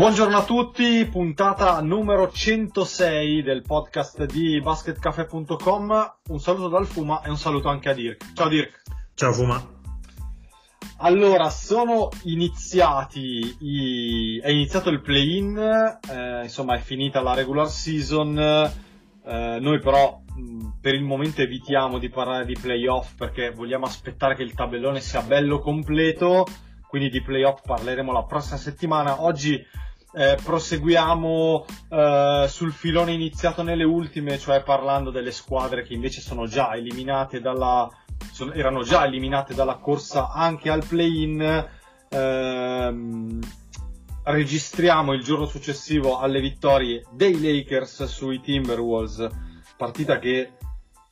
Buongiorno a tutti, puntata numero 106 del podcast di basketcafe.com. Un saluto dal Fuma e un saluto anche a Dirk. Ciao Dirk. Ciao Fuma. Allora, sono iniziati i... è iniziato il play-in, eh, insomma è finita la regular season, eh, noi però mh, per il momento evitiamo di parlare di playoff perché vogliamo aspettare che il tabellone sia bello completo, quindi di playoff parleremo la prossima settimana. Oggi eh, proseguiamo eh, sul filone iniziato nelle ultime, cioè parlando delle squadre che invece sono già eliminate dalla, sono- erano già eliminate dalla corsa anche al play-in. Ehm, registriamo il giorno successivo alle vittorie dei Lakers sui Timberwolves, partita che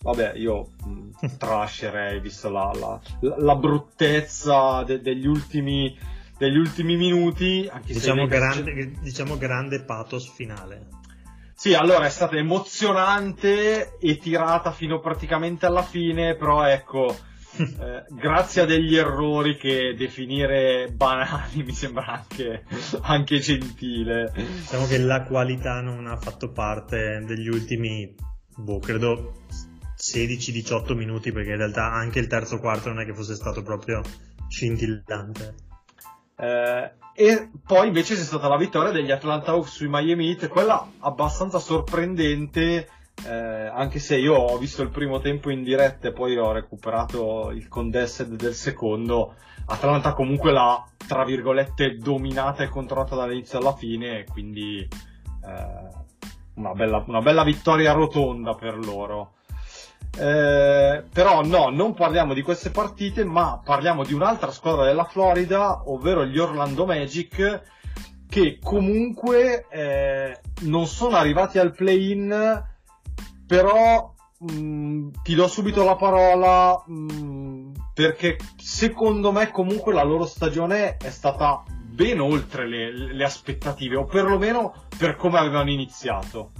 vabbè io mh, trascerei visto la, la- la- la bruttezza de- degli ultimi degli ultimi minuti Diciamo grande, diciamo grande pathos finale. sì, allora è stata emozionante e tirata fino praticamente alla fine, però ecco, eh, grazie a degli errori che definire banali mi sembra anche, anche gentile. Diciamo che la qualità non ha fatto parte degli ultimi, boh, credo 16-18 minuti, perché in realtà anche il terzo quarto non è che fosse stato proprio scintillante. Eh, e poi invece c'è stata la vittoria degli Atlanta Hawks sui Miami Heat, quella abbastanza sorprendente, eh, anche se io ho visto il primo tempo in diretta e poi ho recuperato il condensed del secondo. Atlanta comunque l'ha, tra virgolette, dominata e controllata dall'inizio alla fine, quindi eh, una, bella, una bella vittoria rotonda per loro. Eh, però no, non parliamo di queste partite, ma parliamo di un'altra squadra della Florida, ovvero gli Orlando Magic, che comunque eh, non sono arrivati al play-in, però mh, ti do subito la parola mh, perché secondo me comunque la loro stagione è stata ben oltre le, le aspettative, o perlomeno per come avevano iniziato.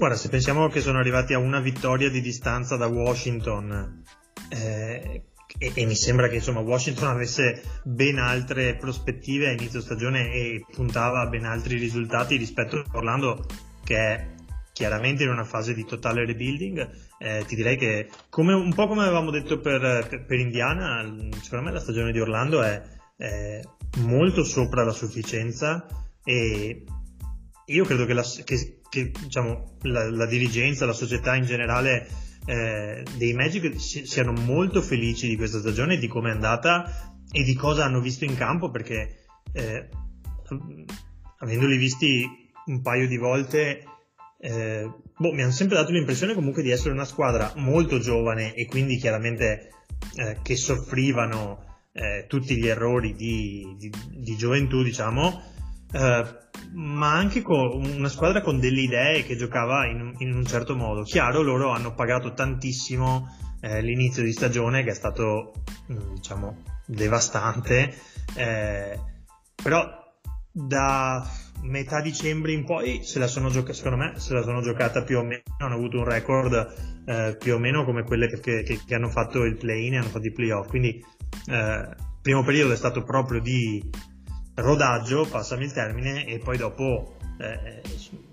Guarda, se pensiamo che sono arrivati a una vittoria di distanza da Washington, eh, e, e mi sembra che insomma Washington avesse ben altre prospettive a inizio stagione e puntava a ben altri risultati rispetto a Orlando, che è chiaramente in una fase di totale rebuilding. Eh, ti direi che, come, un po' come avevamo detto per, per- Indiana, secondo me la stagione di Orlando è, è molto sopra la sufficienza e io credo che, la, che- che, diciamo, la- la dirigenza, la società in generale eh, dei Magic si- siano molto felici di questa stagione, di come è andata e di cosa hanno visto in campo perché eh, avendoli visti un paio di volte eh, boh, mi hanno sempre dato l'impressione comunque di essere una squadra molto giovane e quindi chiaramente eh, che soffrivano eh, tutti gli errori di, di- di gioventù, diciamo, eh, ma anche con una squadra con delle idee che giocava in, in un certo modo. Chiaro, loro hanno pagato tantissimo eh, l'inizio di stagione che è stato, mm, diciamo, devastante, eh, però da metà dicembre in poi se la sono giocata, secondo me, se la sono giocata più o meno, hanno avuto un record eh, più o meno come quelle che, che- che hanno fatto il play-in e hanno fatto i playoff, quindi eh, il primo periodo è stato proprio di rodaggio, passami il termine, e poi dopo eh,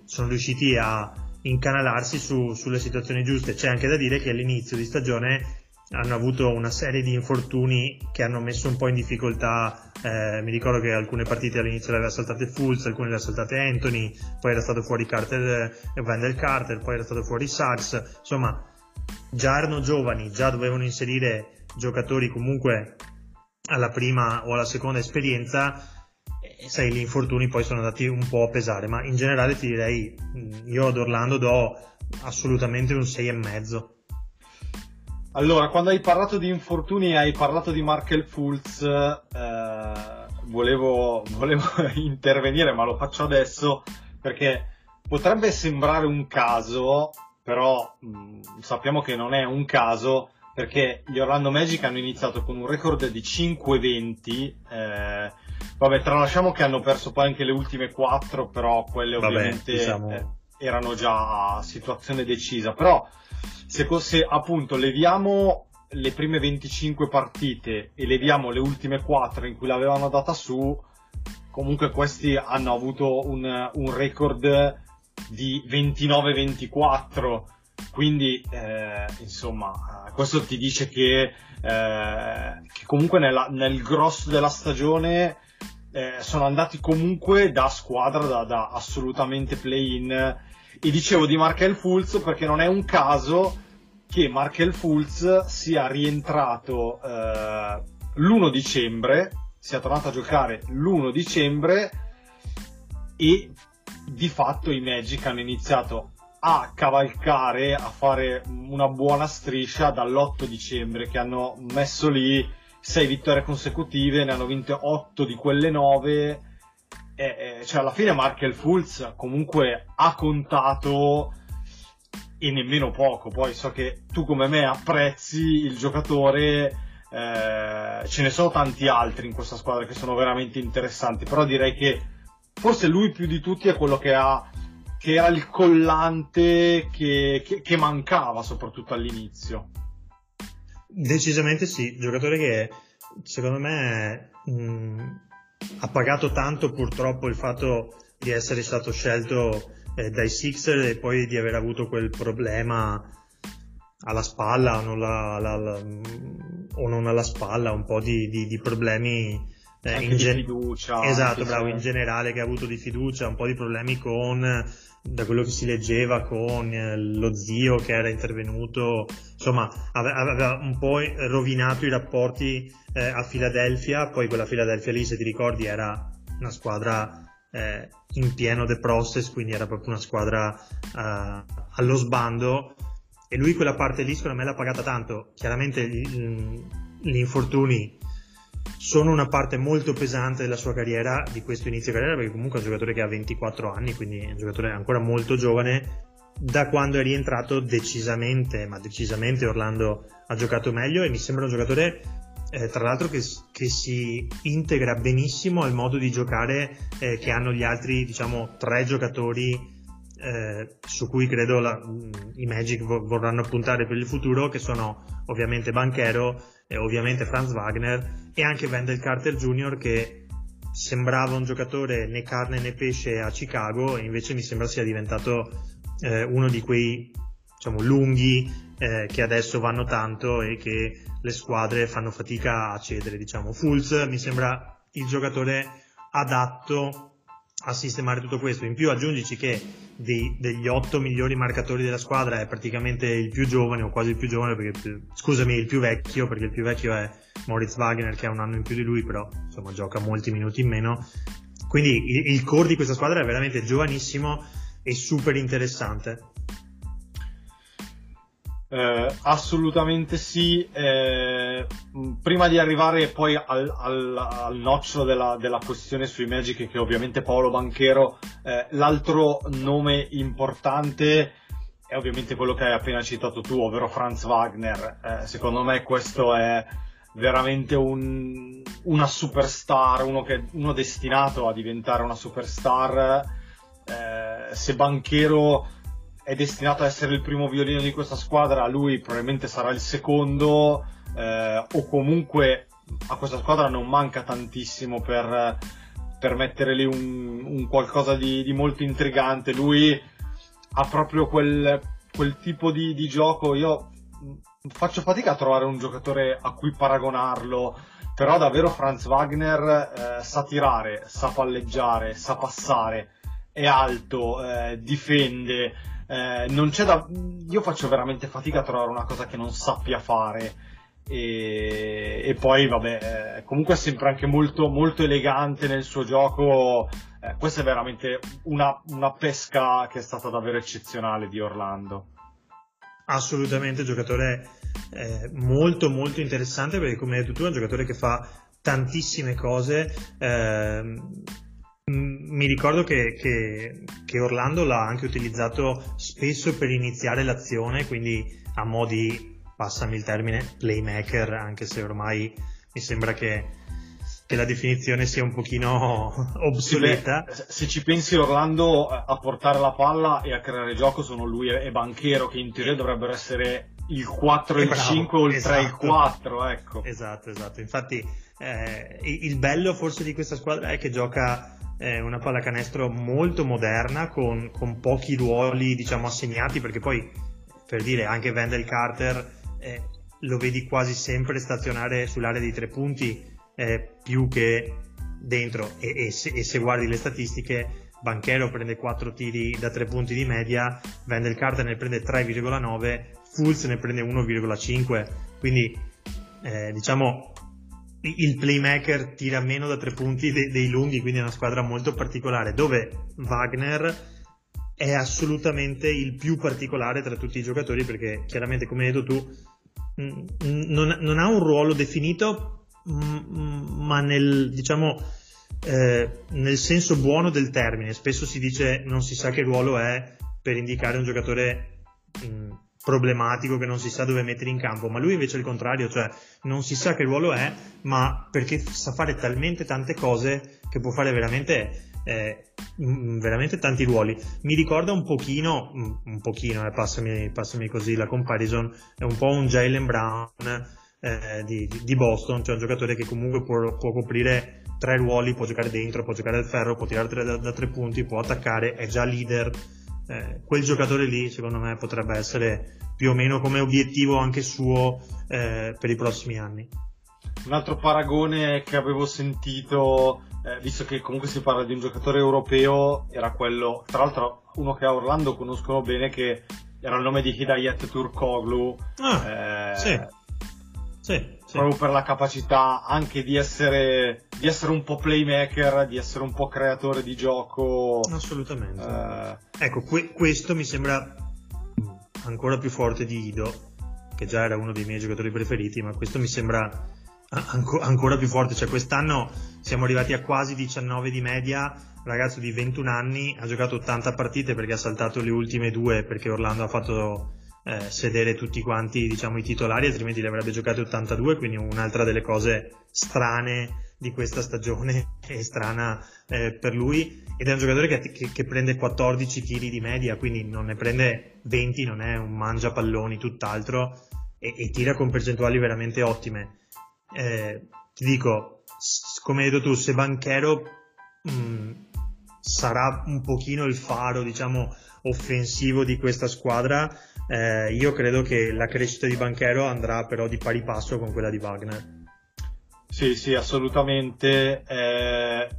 sono riusciti a incanalarsi su- sulle situazioni giuste. C'è anche da dire che all'inizio di stagione hanno avuto una serie di infortuni che hanno messo un po' in difficoltà. eh, mi ricordo che alcune partite all'inizio le aveva saltate Fulz, alcune le aveva saltate Anthony, poi era stato fuori Carter, eh, Wendell Carter, poi era stato fuori Sachs. Insomma, già erano giovani, già dovevano inserire giocatori comunque alla prima o alla seconda esperienza. Sai, gli infortuni poi sono andati un po' a pesare, ma in generale ti direi, io ad Orlando do assolutamente un 6,5. Allora, quando hai parlato di infortuni hai parlato di Markel Fultz, eh, volevo, volevo intervenire, ma lo faccio adesso perché potrebbe sembrare un caso, però mh, sappiamo che non è un caso perché gli Orlando Magic hanno iniziato con un record di 5-20. Eh, vabbè, tralasciamo che hanno perso poi anche le ultime 4, però quelle Vabbè, ovviamente diciamo- eh, erano già situazione decisa. Però se, se appunto leviamo le prime 25 partite e leviamo le ultime 4 in cui l'avevano data su, comunque questi hanno avuto un, un record di 29-24. Quindi, eh, insomma, questo ti dice che, eh, che comunque nella- nel grosso della stagione eh, sono andati comunque da squadra, da, da assolutamente play-in. E dicevo di Markel Fulz perché non è un caso che Markel Fulz sia rientrato eh, l'1 dicembre, sia tornato a giocare l'1 dicembre e di fatto i Magic hanno iniziato a cavalcare, a fare una buona striscia dall'8 dicembre che hanno messo lì 6 vittorie consecutive, ne hanno vinte 8 di quelle 9 e, e, cioè alla fine Markel Fulz comunque ha contato e nemmeno poco. Poi so che tu come me apprezzi il giocatore, eh, ce ne sono tanti altri in questa squadra che sono veramente interessanti, però direi che forse lui più di tutti è quello che ha che era il collante che, che, che mancava soprattutto all'inizio. Decisamente sì, giocatore che secondo me mh, ha pagato tanto purtroppo il fatto di essere stato scelto eh, dai Sixer e poi di aver avuto quel problema alla spalla non, la, la, la, o non alla spalla, un po' di, di, di problemi eh, in gen- fiducia. Esatto, bravo, se- in generale che ha avuto di fiducia, un po' di problemi con, da quello che si leggeva, con eh, lo zio che era intervenuto, insomma, ave- aveva un po' rovinato i rapporti eh, a Filadelfia, poi quella Filadelfia lì, se ti ricordi, era una squadra eh, in pieno the process, quindi era proprio una squadra eh, allo sbando e lui quella parte lì secondo me l'ha pagata tanto. Chiaramente gli, gli infortuni sono una parte molto pesante della sua carriera, di questo inizio carriera, perché comunque è un giocatore che ha 24 anni, quindi è un giocatore ancora molto giovane. Da quando è rientrato decisamente, ma decisamente Orlando ha giocato meglio e mi sembra un giocatore eh, tra l'altro che, che, si integra benissimo al modo di giocare eh, che hanno gli altri, diciamo, tre giocatori eh, su cui credo la, i Magic vorranno puntare per il futuro, che sono ovviamente Banchero, e ovviamente Franz Wagner e anche Wendell Carter Jr. che sembrava un giocatore né carne né pesce a Chicago e invece mi sembra sia diventato eh, uno di quei diciamo, lunghi eh, che adesso vanno tanto e che le squadre fanno fatica a cedere. Diciamo. Fulz mi sembra il giocatore adatto a sistemare tutto questo. In più aggiungici che dei, degli otto migliori marcatori della squadra è praticamente il più giovane o quasi il più giovane, perché, scusami, il più vecchio, perché il più vecchio è Moritz Wagner che ha un anno in più di lui, però insomma gioca molti minuti in meno. Quindi il, il core di questa squadra è veramente giovanissimo e super interessante. Eh, assolutamente sì. Eh, prima di arrivare poi al, al, al nocciolo della, della, questione sui Magic, che ovviamente Paolo Banchero, eh, l'altro nome importante è ovviamente quello che hai appena citato tu, ovvero Franz Wagner. Eh, secondo me questo è veramente un, una superstar, uno, che, uno destinato a diventare una superstar. Eh, se Banchero è destinato a essere il primo violino di questa squadra, lui probabilmente sarà il secondo, eh, o comunque a questa squadra non manca tantissimo per, per mettere lì un, un qualcosa di, di, molto intrigante. Lui ha proprio quel, quel tipo di, di, gioco. Io faccio fatica a trovare un giocatore a cui paragonarlo. Però davvero Franz Wagner eh, sa tirare, sa palleggiare, sa passare, è alto, eh, difende, eh, non c'è da. Io faccio veramente fatica a trovare una cosa che non sappia fare. E, e poi, vabbè, eh, comunque è sempre anche molto, molto elegante nel suo gioco. Eh, questa è veramente una, una pesca che è stata davvero eccezionale di Orlando. Assolutamente, giocatore eh, molto molto interessante perché come hai detto tu è un giocatore che fa tantissime cose. Eh, mi ricordo che, che, che, Orlando l'ha anche utilizzato spesso per iniziare l'azione, quindi a mo' di, passami il termine, playmaker, anche se ormai mi sembra che, che la definizione sia un pochino obsoleta. Beh, se ci pensi Orlando a portare la palla e a creare gioco sono lui e Banchero che in teoria dovrebbero essere il 4 e il 5 o il esatto. 3 e il 4, ecco. Esatto, esatto. Infatti eh, il bello forse di questa squadra è che gioca eh, una pallacanestro molto moderna con, con, pochi ruoli diciamo assegnati perché poi per dire anche Wendell Carter eh, lo vedi quasi sempre stazionare sull'area di tre punti eh, più che dentro. E, e, se, e, se, guardi le statistiche Banchero prende 4 tiri da 3 punti di media Wendell Carter ne prende 3,9 Fulz ne prende 1,5 quindi eh, diciamo il playmaker tira meno da tre punti dei, dei lunghi, quindi è una squadra molto particolare, dove Wagner è assolutamente il più particolare tra tutti i giocatori perché chiaramente come hai detto tu non, non ha un ruolo definito ma nel diciamo eh, nel senso buono del termine. Spesso si dice non si sa che ruolo è per indicare un giocatore mh, problematico che non si sa dove mettere in campo, ma lui invece è il contrario, cioè non si sa che ruolo è, ma perché sa fare talmente tante cose che può fare veramente, eh, veramente tanti ruoli. Mi ricorda un pochino, un pochino, eh, passami, passami, così la comparison, è un po' un Jalen Brown eh, di, di, Boston, cioè un giocatore che comunque può, può coprire tre ruoli, può giocare dentro, può giocare al ferro, può tirare da, da tre punti, può attaccare, è già leader eh, quel giocatore lì secondo me potrebbe essere più o meno come obiettivo anche suo eh, per i prossimi anni. Un altro paragone che avevo sentito, eh, visto che comunque si parla di un giocatore europeo, era quello, tra l'altro uno che a Orlando conoscono bene, che era il nome di Hidayet Turkoglu. Ah, eh, sì. Sì proprio per la capacità anche di essere, di essere un po' playmaker, di essere un po' creatore di gioco. Assolutamente. Eh... Ecco, que- questo mi sembra ancora più forte di Ido, che già era uno dei miei giocatori preferiti, ma questo mi sembra anco- ancora più forte. Cioè, quest'anno siamo arrivati a quasi 19 di media. Ragazzo di 21 anni ha giocato 80 partite perché ha saltato le ultime due perché Orlando ha fatto eh, sedere tutti quanti diciamo, i titolari, altrimenti li avrebbe giocati 82, quindi un'altra delle cose strane di questa stagione e strana eh, per lui ed è un giocatore che, che, che, prende 14 tiri di media, quindi non ne prende 20, non è un mangia palloni, tutt'altro e, e tira con percentuali veramente ottime. Eh, ti dico, come hai detto tu, se Banchero mh, mm, sarà un pochino il faro, diciamo, offensivo di questa squadra, eh, io credo che la crescita di Banchero andrà però di pari passo con quella di Wagner. Sì, sì, assolutamente. Eh,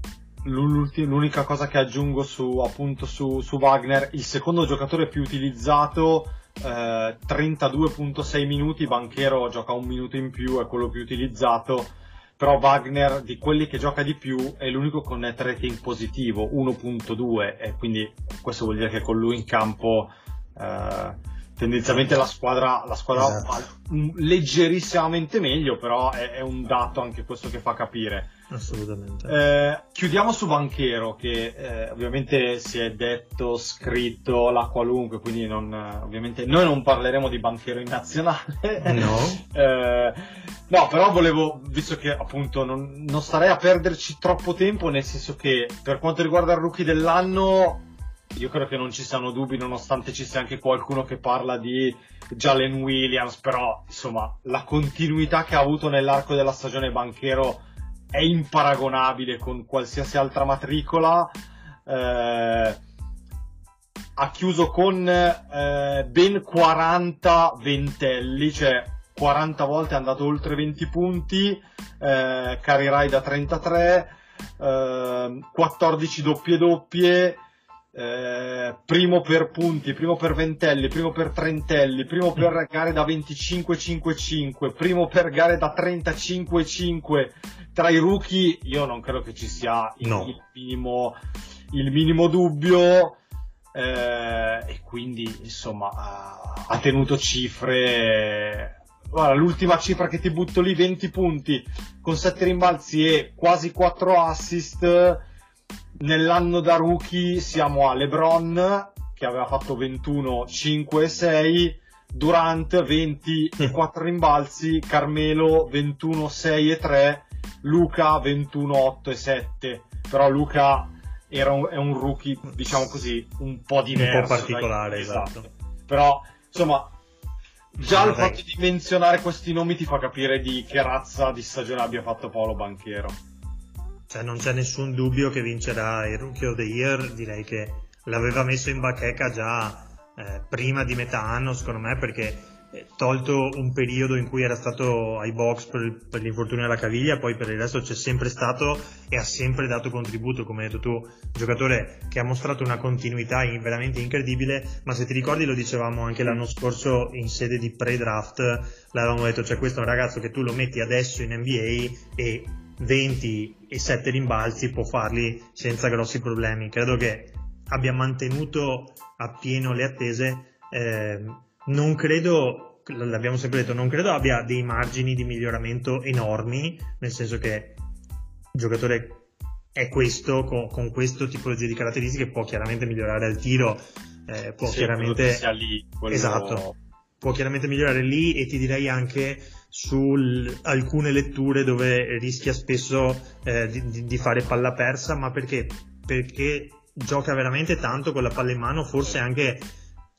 l'unica cosa che aggiungo su, appunto, su, su, Wagner, il secondo giocatore più utilizzato, eh, 32.6 minuti, Banchero gioca un minuto in più, è quello più utilizzato, però Wagner di quelli che gioca di più è l'unico con net rating positivo, 1.2, e quindi questo vuol dire che con lui in campo... Eh, tendenzialmente la squadra, la squadra esatto. va leggerissimamente meglio, però è, è, un dato anche questo che fa capire. Assolutamente. Eh, chiudiamo su Banchero, che eh, ovviamente si è detto, scritto la qualunque, quindi non, ovviamente noi non parleremo di Banchero in nazionale. No. eh, no, però volevo, visto che appunto non, non starei a perderci troppo tempo, nel senso che per quanto riguarda il rookie dell'anno io credo che non ci siano dubbi, nonostante ci sia anche qualcuno che parla di Jalen Williams, però insomma la continuità che ha avuto nell'arco della stagione Banchero è imparagonabile con qualsiasi altra matricola. Eh, ha chiuso con eh, ben 40 ventelli, cioè 40 volte è andato oltre 20 punti, eh, carry da 33, eh, 14 doppie doppie, eh, primo per punti, primo per ventelli, primo per trentelli, primo per gare da 25-5-5, primo per gare da 35-5 tra i rookie, io non credo che ci sia il, no. il, minimo, il minimo, dubbio. Eh, e quindi insomma ha tenuto cifre guarda, l'ultima cifra che ti butto lì, 20 punti con 7 rimbalzi e quasi 4 assist. Nell'anno da rookie siamo a LeBron che aveva fatto 21, 5 e 6, Durant 20 e 4 rimbalzi, Carmelo 21, 6 e 3, Luca 21, 8 e 7. Però Luca era un, è un rookie, diciamo così, un po' diverso. Un po' particolare, dai, esatto. Però, insomma, già il fatto di menzionare questi nomi ti fa capire di che razza di stagione abbia fatto Paolo Banchero. Cioè, non c'è nessun dubbio che vincerà il Rookie of the Year. Direi che l'aveva messo in bacheca già eh, prima di metà anno, secondo me, perché eh, tolto un periodo in cui era stato ai box per, per l'infortunio alla caviglia, poi per il resto c'è sempre stato e ha sempre dato contributo, come hai detto tu, giocatore che ha mostrato una continuità in- veramente incredibile, ma se ti ricordi lo dicevamo anche l'anno scorso in sede di pre-draft, l'avevamo detto, cioè questo è un ragazzo che tu lo metti adesso in NBA e 20 e 7 rimbalzi può farli senza grossi problemi. Credo che abbia mantenuto appieno le attese. eh, non credo, l'abbiamo sempre detto, non credo abbia dei margini di miglioramento enormi, nel senso che il giocatore è questo, con, con questo tipologia di caratteristiche può chiaramente migliorare al tiro, eh, può Sì, chiaramente... lì quello- Esatto. può chiaramente migliorare lì e ti direi anche su alcune letture dove rischia spesso eh, di, di- fare palla persa, ma perché? Perché gioca veramente tanto con la palla in mano, forse anche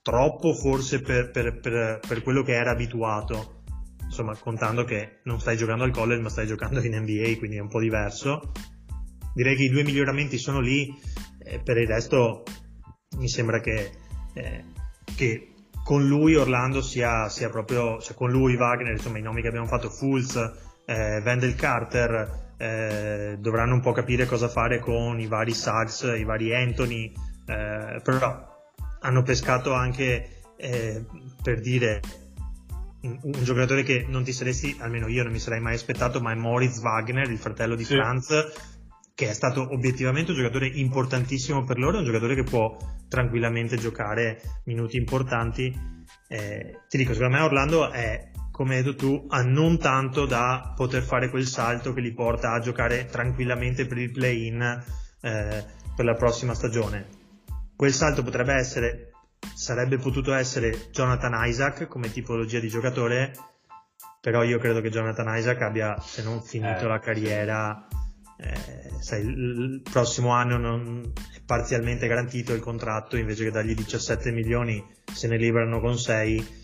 troppo, forse per, per- per- per quello che era abituato. Insomma, contando che non stai giocando al college, ma stai giocando in NBA, quindi è un po' diverso. Direi che i due miglioramenti sono lì, eh, per il resto mi sembra che, eh, che con lui Orlando sia, sia proprio, cioè con lui Wagner, insomma i nomi che abbiamo fatto, Fulz, eh, Wendell Carter, eh, dovranno un po' capire cosa fare con i vari Suggs, i vari Anthony, eh, però hanno pescato anche, eh, per dire, un, un giocatore che non ti saresti, almeno io non mi sarei mai aspettato, ma è Moritz Wagner, il fratello di Sì. Franz, che è stato obiettivamente un giocatore importantissimo per loro, un giocatore che può tranquillamente giocare minuti importanti. Eh, ti dico, secondo me Orlando è, come hai detto tu, ha non tanto da poter fare quel salto che li porta a giocare tranquillamente per il play-in eh, per la prossima stagione. Quel salto potrebbe essere, sarebbe potuto essere Jonathan Isaac come tipologia di giocatore, però io credo che Jonathan Isaac abbia, se non finito Eh, la carriera, eh, sai, il prossimo anno non è parzialmente garantito il contratto, invece che dargli 17 milioni se ne liberano con 6.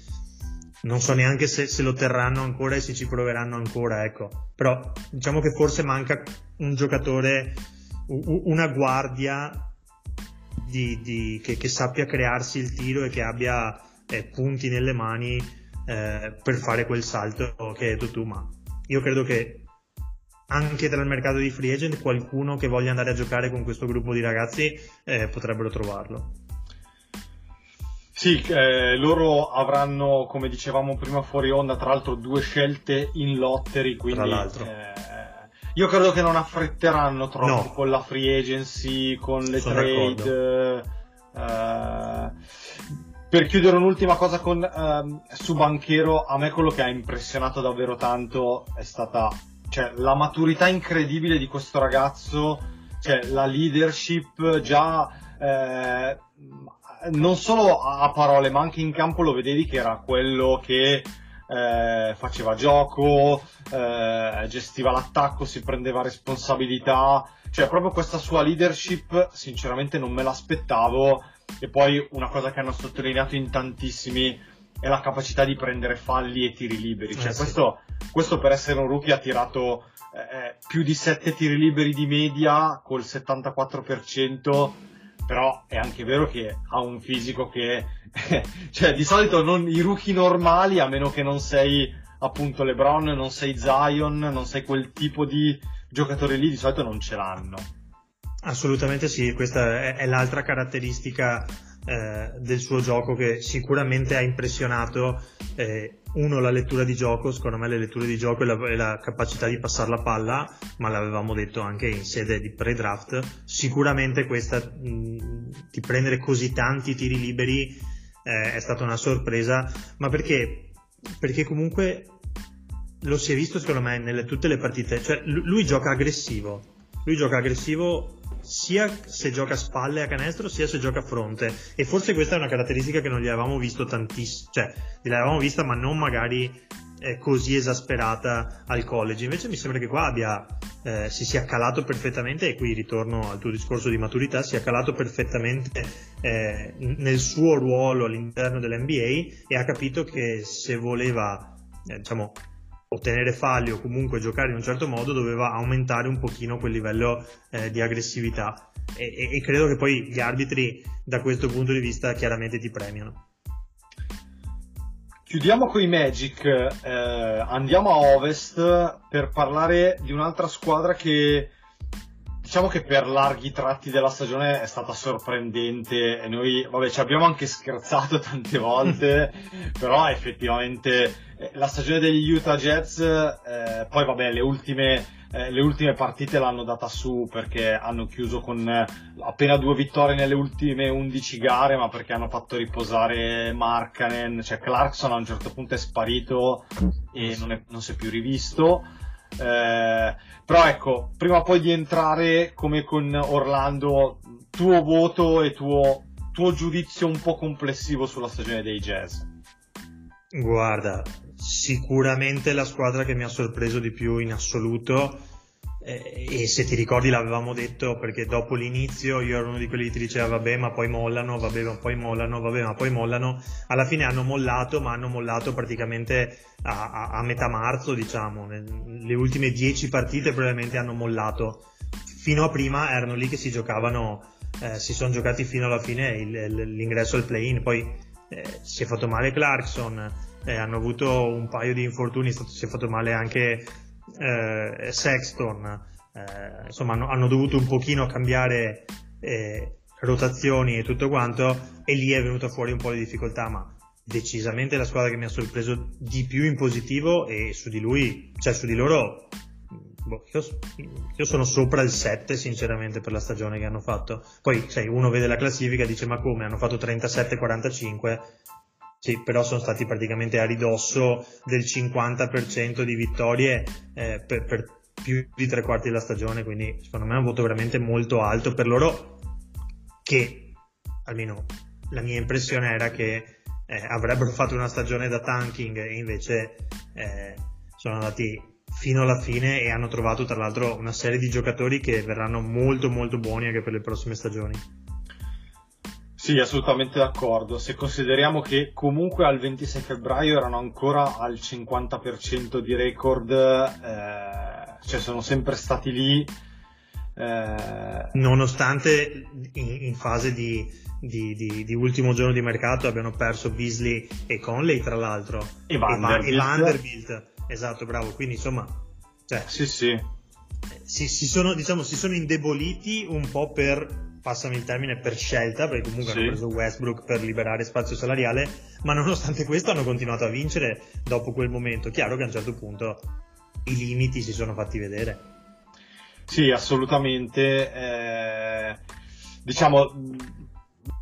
Non so neanche se, se lo terranno ancora e se ci proveranno ancora, ecco. Però diciamo che forse manca un giocatore, una guardia di- di- che, che sappia crearsi il tiro e che abbia eh, punti nelle mani eh, per fare quel salto che hai detto tu, ma io credo che anche tra il mercato di free agent qualcuno che voglia andare a giocare con questo gruppo di ragazzi eh, potrebbero trovarlo. Sì, eh, loro avranno, come dicevamo prima fuori onda, tra l'altro due scelte in lottery, quindi Tra l'altro. eh, io credo che non affretteranno troppo No. con la free agency, con le Sono trade. eh, per chiudere un'ultima cosa con, ehm, su Banchero, a me quello che ha impressionato davvero tanto è stata cioè, la maturità incredibile di questo ragazzo, cioè la leadership già eh, non solo a parole ma anche in campo lo vedevi che era quello che eh, faceva gioco, eh, gestiva l'attacco, si prendeva responsabilità, cioè proprio questa sua leadership sinceramente non me l'aspettavo. E poi una cosa che hanno sottolineato in tantissimi è la capacità di prendere falli e tiri liberi, cioè Eh, sì. questo, questo per essere un rookie ha tirato eh, più di 7 tiri liberi di media col 74%, però è anche vero che ha un fisico che, cioè di solito non, i rookie normali, a meno che non sei appunto LeBron, non sei Zion, non sei quel tipo di giocatore lì, di solito non ce l'hanno. Assolutamente sì, questa è, è l'altra caratteristica eh, del suo gioco che sicuramente ha impressionato. eh, uno, la lettura di gioco, secondo me le letture di gioco e la, e la capacità di passare la palla, ma l'avevamo detto anche in sede di pre-draft, sicuramente questa mh, di prendere così tanti tiri liberi eh, è stata una sorpresa, ma perché? Perché comunque lo si è visto secondo me nelle tutte le partite, cioè lui gioca aggressivo, lui gioca aggressivo sia se gioca a spalle a canestro sia se gioca a fronte. E forse questa è una caratteristica che non gli avevamo visto tantissimo, cioè l'avevamo vista ma non magari eh, così esasperata al college, invece mi sembra che qua abbia, eh, si sia calato perfettamente e qui ritorno al tuo discorso di maturità, si sia calato perfettamente eh, nel suo ruolo all'interno dell'NBA e ha capito che se voleva eh, diciamo ottenere falli o comunque giocare in un certo modo doveva aumentare un pochino quel livello eh, di aggressività e, e, e, credo che poi gli arbitri da questo punto di vista chiaramente ti premiano. Chiudiamo con i Magic, eh, andiamo a Ovest per parlare di un'altra squadra che diciamo che per larghi tratti della stagione è stata sorprendente e noi vabbè ci abbiamo anche scherzato tante volte però effettivamente eh, la stagione degli Utah Jets eh, poi vabbè le ultime, eh, le ultime partite l'hanno data su perché hanno chiuso con eh, appena due vittorie nelle ultime 11 gare ma perché hanno fatto riposare Markanen cioè Clarkson a un certo punto è sparito e non, è, non si è più rivisto eh, però ecco, prima poi di entrare come con Orlando, tuo voto e tuo, tuo giudizio un po' complessivo sulla stagione dei Jazz. Guarda, sicuramente la squadra che mi ha sorpreso di più in assoluto e se ti ricordi l'avevamo detto perché dopo l'inizio io ero uno di quelli che ti diceva vabbè ma poi mollano, vabbè ma poi mollano, vabbè ma poi mollano, alla fine hanno mollato ma hanno mollato praticamente a, a, a metà marzo diciamo, le ultime dieci partite probabilmente hanno mollato, fino a prima erano lì che si giocavano, eh, si sono giocati fino alla fine il, l'ingresso al play-in, poi eh, si è fatto male Clarkson, eh, hanno avuto un paio di infortuni, si è fatto male anche eh, Sexton, eh, insomma hanno, hanno, dovuto un pochino cambiare eh, rotazioni e tutto quanto e lì è venuta fuori un po' di difficoltà, ma decisamente la squadra che mi ha sorpreso di più in positivo e su di lui, cioè su di loro boh, io, io, sono sopra il 7 sinceramente per la stagione che hanno fatto. Poi sai, uno vede la classifica e dice ma come? Hanno fatto 37-45 sì, però sono stati praticamente a ridosso del 50% di vittorie eh, per, per, più di tre quarti della stagione, quindi secondo me è un voto veramente molto alto per loro che almeno la mia impressione era che eh, avrebbero fatto una stagione da tanking e invece eh, sono andati fino alla fine e hanno trovato tra l'altro una serie di giocatori che verranno molto molto buoni anche per le prossime stagioni. Sì, assolutamente d'accordo. Se consideriamo che comunque al 26 febbraio erano ancora al 50% di record, eh, cioè sono sempre stati lì. Eh... Nonostante in, in fase di, di, di, di, ultimo giorno di mercato abbiano perso Beasley e Conley, tra l'altro, e Vanderbilt. E Vanderbilt. Esatto, bravo. Quindi insomma, cioè, sì, sì. Si, si, sono, diciamo, si sono indeboliti un po' per passami il termine, per scelta, perché comunque sì. hanno preso Westbrook per liberare spazio salariale, ma nonostante questo hanno continuato a vincere dopo quel momento. Chiaro che a un certo punto i limiti si sono fatti vedere. Sì, assolutamente. Eh, diciamo,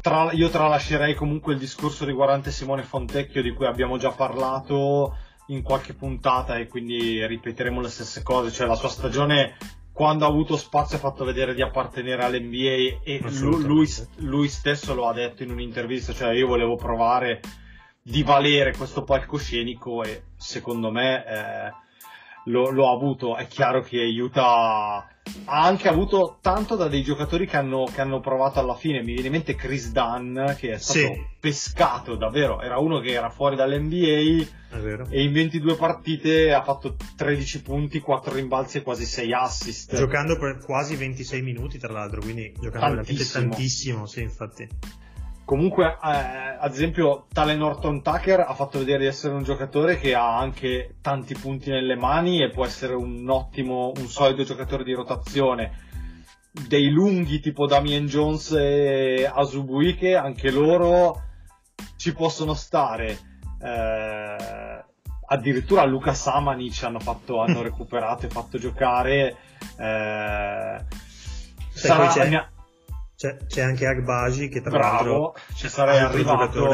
tra, io tralascerei comunque il discorso riguardante Simone Fontecchio di cui abbiamo già parlato in qualche puntata e quindi ripeteremo le stesse cose, cioè la sua stagione quando ha avuto spazio ha fatto vedere di appartenere all'NBA e lui, lui, stesso lo ha detto in un'intervista, cioè io volevo provare di valere questo palcoscenico e secondo me eh, lo, lo, ha avuto. È chiaro che Utah ha anche avuto tanto da dei giocatori che hanno, che hanno provato alla fine. Mi viene in mente Chris Dunn, che è stato sì. pescato davvero. Era uno che era fuori dall'NBA e in 22 partite ha fatto 13 punti, 4 rimbalzi e quasi 6 assist. Giocando per quasi 26 minuti, tra l'altro, quindi giocando tantissimo. veramente tantissimo, sì, infatti. Comunque, eh, ad esempio, tale Norton Tucker ha fatto vedere di essere un giocatore che ha anche tanti punti nelle mani e può essere un ottimo, un solido giocatore di rotazione. Dei lunghi tipo Damien Jones e Asubuike, anche loro ci possono stare. Eh, addirittura Luca Samanic hanno, fatto, hanno recuperato e fatto giocare. Eh, sarà, c'è, c'è anche Agbaji che tra Bravo, l'altro ci sarei arrivato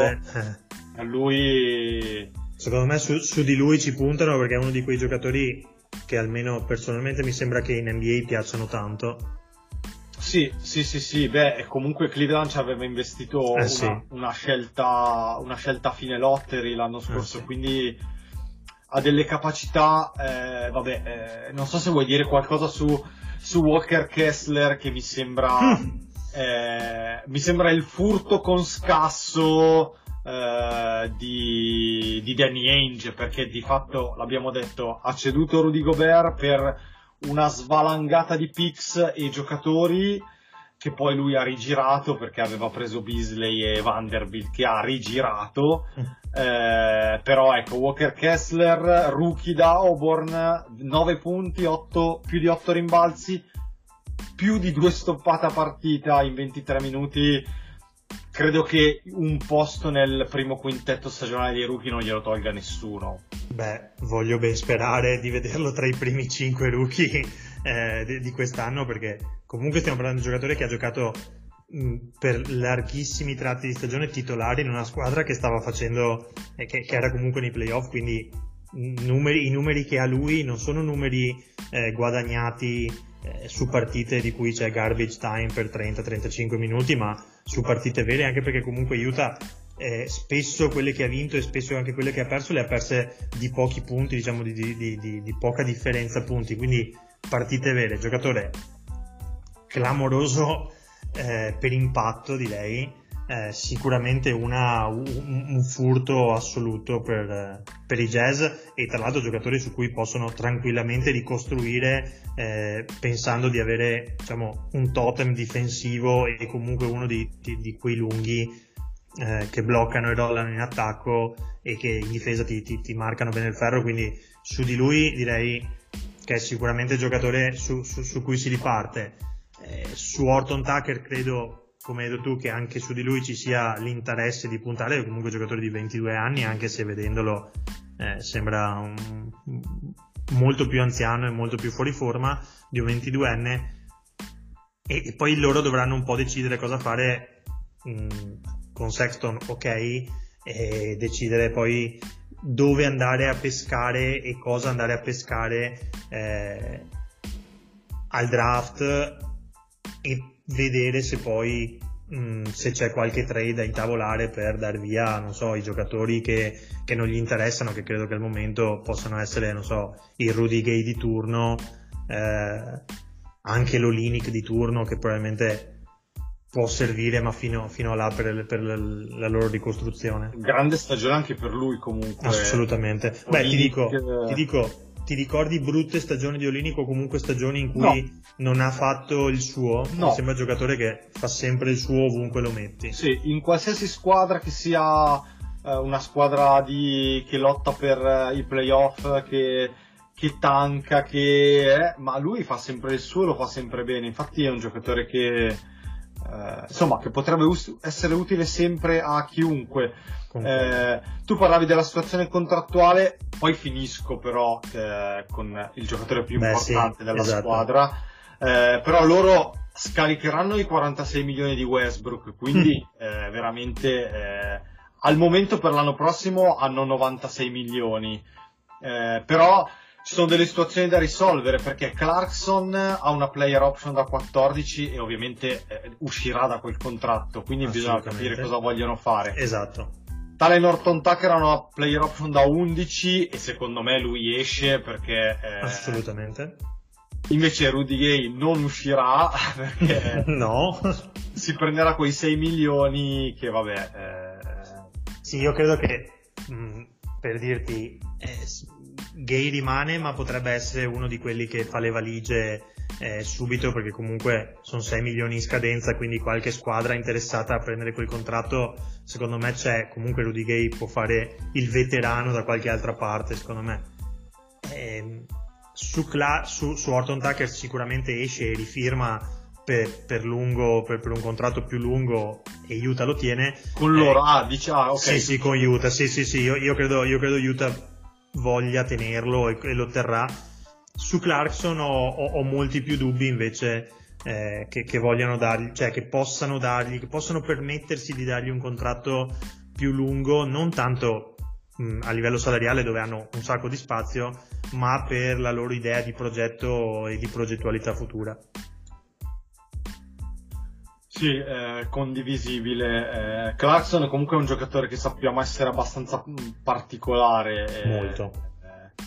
a lui Secondo me su, su, di lui ci puntano perché è uno di quei giocatori che almeno personalmente mi sembra che in NBA piacciono tanto. Sì, sì, sì, sì, beh, comunque Cleveland ci aveva investito Eh, una, sì. una scelta, una scelta a fine lottery l'anno scorso, sì. quindi ha delle capacità, eh, vabbè, eh, non so se vuoi dire qualcosa su, su Walker Kessler che mi sembra, eh, mi sembra il furto con scasso eh, di, di Danny Ainge, perché di fatto, l'abbiamo detto, ha ceduto Rudy Gobert per una svalangata di picks e giocatori che poi lui ha rigirato perché aveva preso Beasley e Vanderbilt che ha rigirato. Eh, però ecco Walker Kessler rookie da Auburn 9 punti 8, più di 8 rimbalzi più di due stoppate a partita in 23 minuti credo che un posto nel primo quintetto stagionale dei rookie non glielo tolga nessuno. Beh, voglio ben sperare di vederlo tra i primi 5 rookie eh, di, quest'anno perché comunque stiamo parlando di un giocatore che ha giocato mh, per larghissimi tratti di stagione titolare in una squadra che stava facendo eh, che, che era comunque nei playoff quindi numeri, i numeri che ha lui non sono numeri eh, guadagnati eh, su partite di cui c'è garbage time per 30-35 minuti ma su partite vere anche perché comunque Utah eh, spesso quelle che ha vinto e spesso anche quelle che ha perso le ha perse di pochi punti, diciamo di, di, di, di poca differenza punti, quindi partite vere, giocatore clamoroso eh, per impatto direi, eh, sicuramente una, un, un, furto assoluto per, per, i jazz e tra l'altro giocatori su cui possono tranquillamente ricostruire eh, pensando di avere diciamo, un totem difensivo e comunque uno di, di, di quei lunghi eh, che bloccano e rollano in attacco e che in difesa ti, ti, ti, marcano bene il ferro. Quindi su di lui direi che è sicuramente il giocatore su, su, su cui si riparte. Eh, su Orton Tucker credo come hai detto tu che anche su di lui ci sia l'interesse di puntare è comunque un giocatore di 22 anni anche se vedendolo eh, sembra un, molto più anziano e molto più fuori forma di un 22enne e, e poi loro dovranno un po' decidere cosa fare mh, con Sexton ok e decidere poi dove andare a pescare e cosa andare a pescare eh, al draft e vedere se poi mh, se c'è qualche trade da intavolare per dar via non so i giocatori che, che, non gli interessano che credo che al momento possano essere non so il Rudy Gay di turno eh, anche l'Olinic di turno che probabilmente può servire ma fino, fino a là per, per, la loro ricostruzione. Grande stagione anche per lui comunque. Assolutamente. Olinic, beh ti dico, ti dico ti ricordi brutte stagioni di Olinico o comunque stagioni in cui no. non ha fatto il suo? No. Mi sembra un giocatore che fa sempre il suo ovunque lo metti. Sì, in qualsiasi squadra che sia eh, una squadra di, che lotta per eh, i playoff, che, che tanca, che... Eh, ma lui fa sempre il suo e lo fa sempre bene. Infatti è un giocatore che... eh, insomma, che potrebbe us- essere utile sempre a chiunque. Eh, tu parlavi della situazione contrattuale, poi finisco però eh, con il giocatore più Beh, importante sì, della esatto. squadra. Eh, però loro scaricheranno i 46 milioni di Westbrook, quindi eh, veramente al momento per l'anno prossimo hanno 96 milioni. Però ci sono delle situazioni da risolvere perché Clarkson ha una player option da 14 e ovviamente eh, uscirà da quel contratto, quindi bisogna capire cosa vogliono fare. Esatto. Tale Norton Tucker ha una player option da 11 e secondo me lui esce perché... Eh, Assolutamente. Invece Rudy Gay non uscirà perché no. si prenderà quei 6 milioni che vabbè... Eh... Sì, io credo che mh, per dirti... Eh, Gay rimane ma potrebbe essere uno di quelli che fa le valigie eh, subito perché comunque sono 6 milioni in scadenza quindi qualche squadra interessata a prendere quel contratto secondo me c'è. Comunque Rudy Gay può fare il veterano da qualche altra parte secondo me. Eh, su, Cla- su, su, Orton Tucker sicuramente esce e rifirma per, per lungo per, per, un contratto più lungo e Utah lo tiene. Con loro ah dici ah ok. sì sì con Utah sì sì sì io, io credo, io credo Utah voglia tenerlo e, e lo terrà su Clarkson ho, ho, ho molti più dubbi invece eh, che, che, vogliano dargli, cioè che possano dargli, che possano permettersi di dargli un contratto più lungo, non tanto mh, a livello salariale dove hanno un sacco di spazio, ma per la loro idea di progetto e di progettualità futura. Sì, eh, condivisibile. Eh, Clarkson è comunque un giocatore che sappiamo essere abbastanza particolare. Molto. Eh,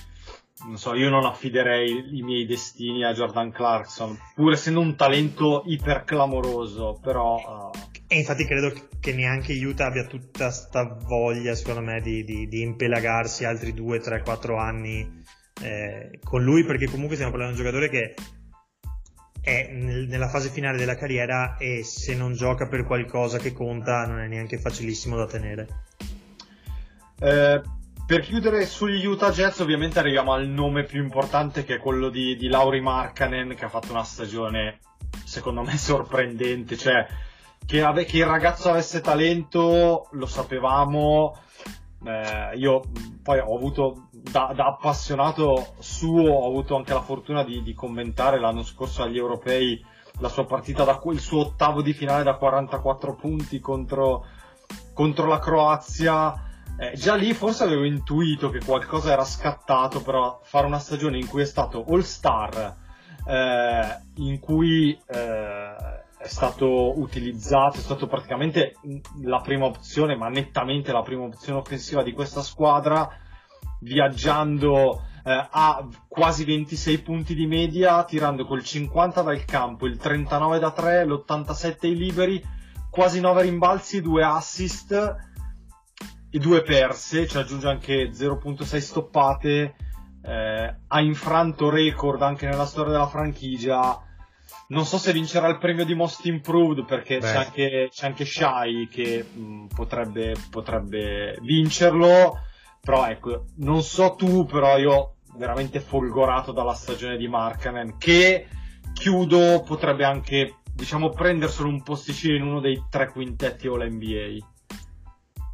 non so, io non affiderei i miei destini a Jordan Clarkson, pur essendo un talento iperclamoroso, però... Uh... E infatti credo che neanche Utah abbia tutta sta voglia, secondo me, di, di, di impelagarsi altri 2, 3, 4 anni eh, con lui, perché comunque stiamo parlando di un giocatore che è nel, nella fase finale della carriera e se non gioca per qualcosa che conta non è neanche facilissimo da tenere. Eh, per chiudere sugli Utah Jazz ovviamente arriviamo al nome più importante che è quello di, di Lauri Markkanen che ha fatto una stagione secondo me sorprendente, cioè che, ave, che il ragazzo avesse talento lo sapevamo, eh, io poi ho avuto da, da, appassionato suo ho avuto anche la fortuna di, di, commentare l'anno scorso agli europei la sua partita da il suo ottavo di finale da 44 punti contro, contro la Croazia. Eh, già lì forse avevo intuito che qualcosa era scattato però fare una stagione in cui è stato all star eh, in cui eh, è stato utilizzato, è stato praticamente la prima opzione, ma nettamente la prima opzione offensiva di questa squadra, viaggiando eh, a quasi 26 punti di media, tirando col 50 dal campo, il 39 da 3, l'87 ai liberi, quasi 9 rimbalzi, 2 assist e 2 perse, ci aggiunge anche 0.6 stoppate, eh, ha infranto record anche nella storia della franchigia. Non so se vincerà il premio di Most Improved perché c'è anche, c'è anche, Shai che mh, potrebbe, potrebbe vincerlo però ecco, non so tu, però io veramente folgorato dalla stagione di Markanen che chiudo potrebbe anche diciamo prenderselo un posticino in uno dei tre quintetti All NBA.